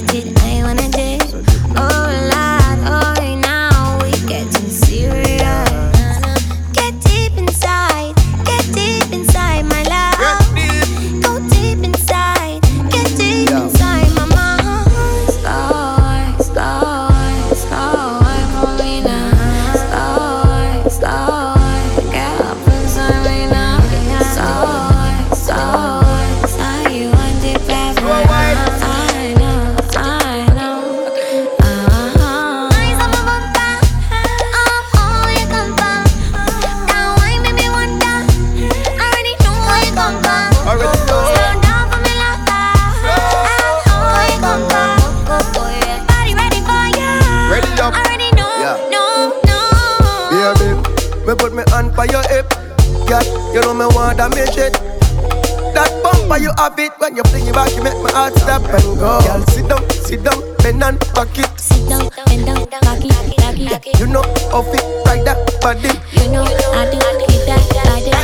did you have it when you fling it back, you make my heart stop and go. Girl, sit down, sit down, bend and back it. Sit down, bend down, back it, back it, it. You know how fit ride that body. You know I do that, I do. Hey, girl.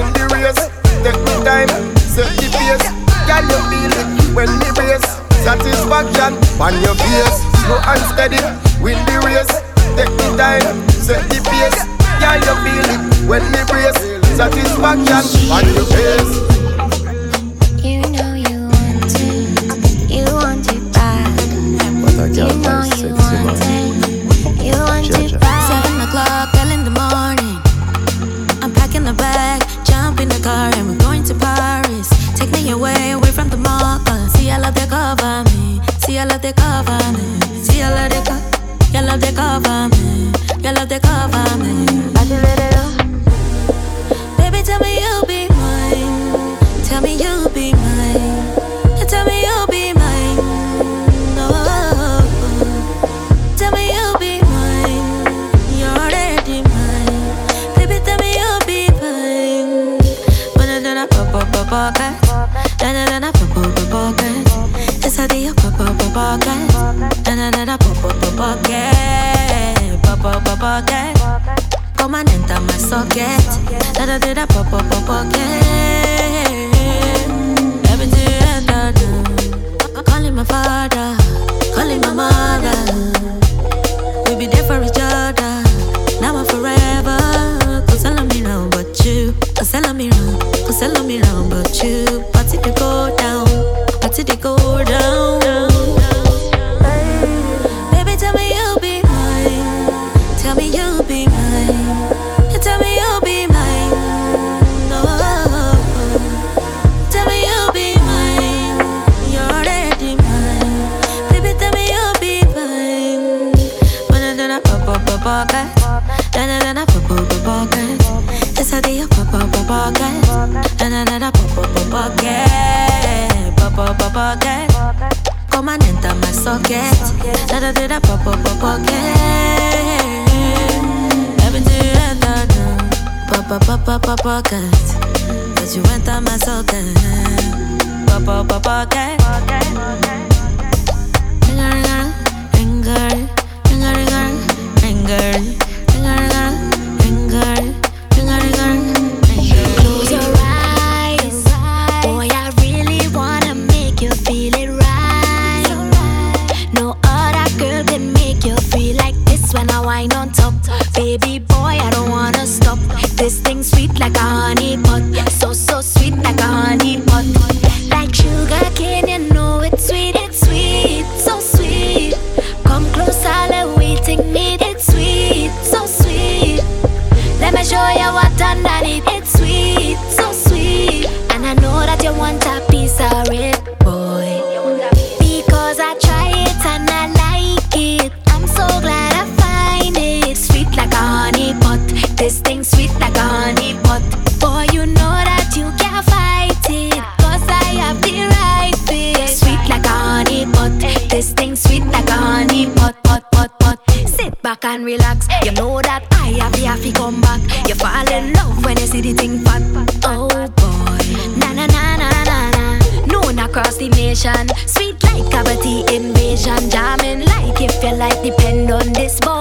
Win the race. Take the time, set the pace. Can you feel it when the race? Satisfaction on your face. Slow and steady, win the race. Take the time, set the pace. Can you feel it when the race? Satisfaction on your face. Love they cover me. You love they cover me. Baby, tell me you'll be mine. Tell me you'll be mine. Tell me you'll be mine. Oh. Tell me you'll be mine. You're already mine. Baby, tell me you'll be mine. But I pop up pocket. Come and enter my socket. Da da da da pop pop a pocket. Banana popo pocket. Esa día popo pocket. Banana popo pocket. Popo pocket. Come on enter my socket. Da da da popo pocket. Everything enter Papa papa papa pocket. Cause you enter my socket. Papa papa pocket. Ring a ring a ring a ring a ring a ring a ring a ring Baby honey pot. Boy, you know that you can't fight it. I have the right fit. Sweet like honey pot. This thing sweet like honey pot, pot, pot, pot. Sit back and relax. You know that I have the happy come back. You fall in love when you see the thing fat. Oh boy, na na na na na na. Known across the nation, sweet like cavity invasion. Jamming like if you like, depend on this boy.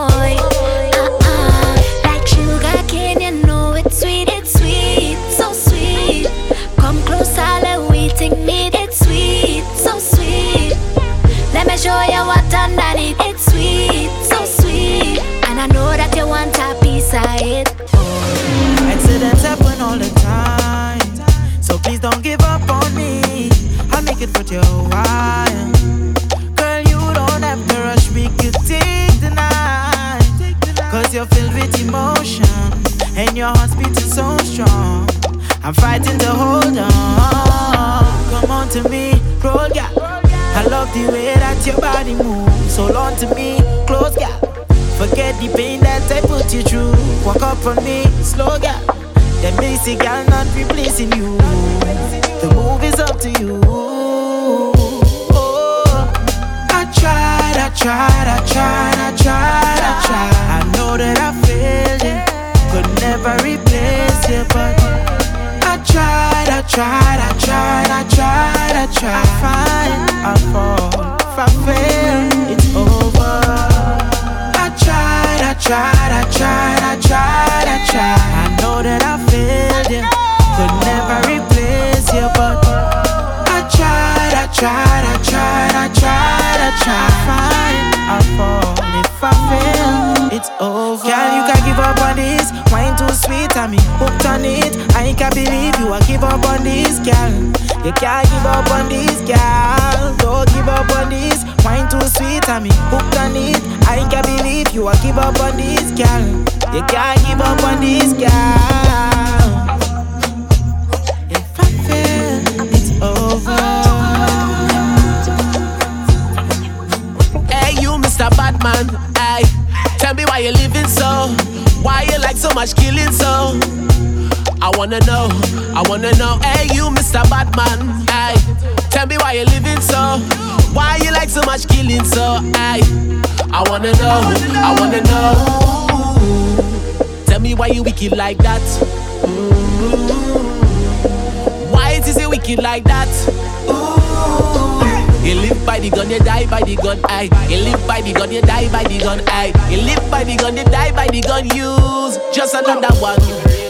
emotion, and your heart's beating so strong. I'm fighting to hold on. Come on to me, roll ya. I love the way that your body moves. Hold on to me, close ya. Forget the pain that I put you through. Walk up on me, slow ya. That makes girl not replacing you. Tried, I tried, I tried, I tried, I. Fine, I fall, if I fail, it's over. I tried, I tried, I tried, I tried, I tried. I know that I failed you, could never replace you, but I tried, I tried, I tried, I tried, I tried. Fine, I fall. It's over. Girl, you can't give up on this. Wine too sweet, I mean hooked on it. I can't believe you. I give up on this, girl. You can't give up on this, girl. Don't give up on this. Wine too sweet, I mean hooked on it. I can't believe you. I give up on this, girl. You can't give up on this, girl. Wanna know. Hey, you, Mr. Batman. Hey, tell me why you living so. Why you like so much killing so? Hey, I wanna know, I wanna know. Tell me why you wicked like that. Mm-hmm. Why is it is you wicked like that? You live by the gun, you die by the gun, aye. You live by the gun, you die by the gun, aye. You live by the gun, you die by the gun. Use just another one,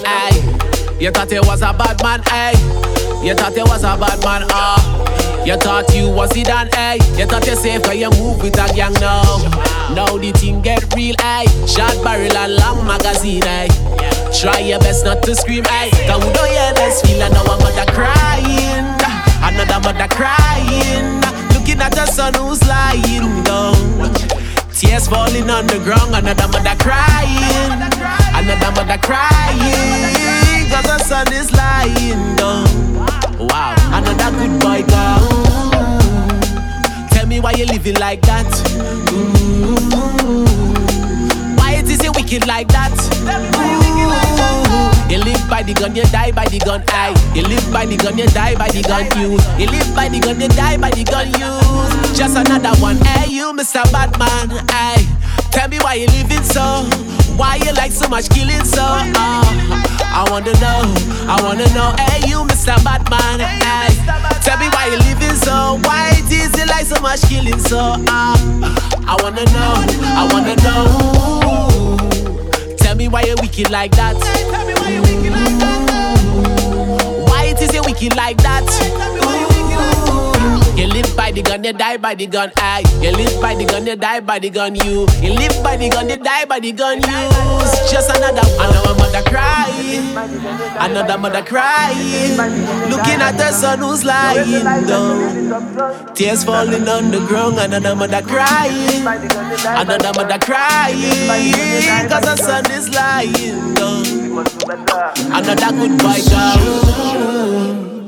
aye. You thought you was a bad man, aye. You thought you was a bad man, ah. You thought you was it done, aye. You thought you safe cause you move with a gang now. Now the thing get real, aye. Short barrel and long magazine, aye. Try your best not to scream, aye. Cause we don't hear this feel and now a mother crying. Another mother crying. Looking at her son who's lying down. Tears falling on the ground. Another mother crying. Another mother crying. Cause her son is lying down. Wow. Another good boy gone. Tell me why you living like that. Ooh. Why it is you wicked like that? Ooh. You? You live by the gun, you die by the gun. Aye. You live by the gun, you die by the gun. Use. You live by the gun, you die by the gun. Use. Just another one. Hey, you, Mr. Batman. Aye. Tell me why you living so. Why you like so much killing so? Uh, I wanna know. I wanna know. Hey, you, Mr. Batman. Aye. Tell me why you living so. Why it is you like so much killing so? Uh, I wanna know. I wanna know. Tell me why you wicked like that. Why it is you wicked like that? You live by the gun, you die by the gun. I. You live by the gun, you die by the gun. You. You live by the gun, you die by the gun. Use just another. Another mother crying. Another mother crying. Looking at her son who's lying down. Tears falling on the ground. Another mother crying. Another mother crying. Cause her son is lying down. Another goodbye girl.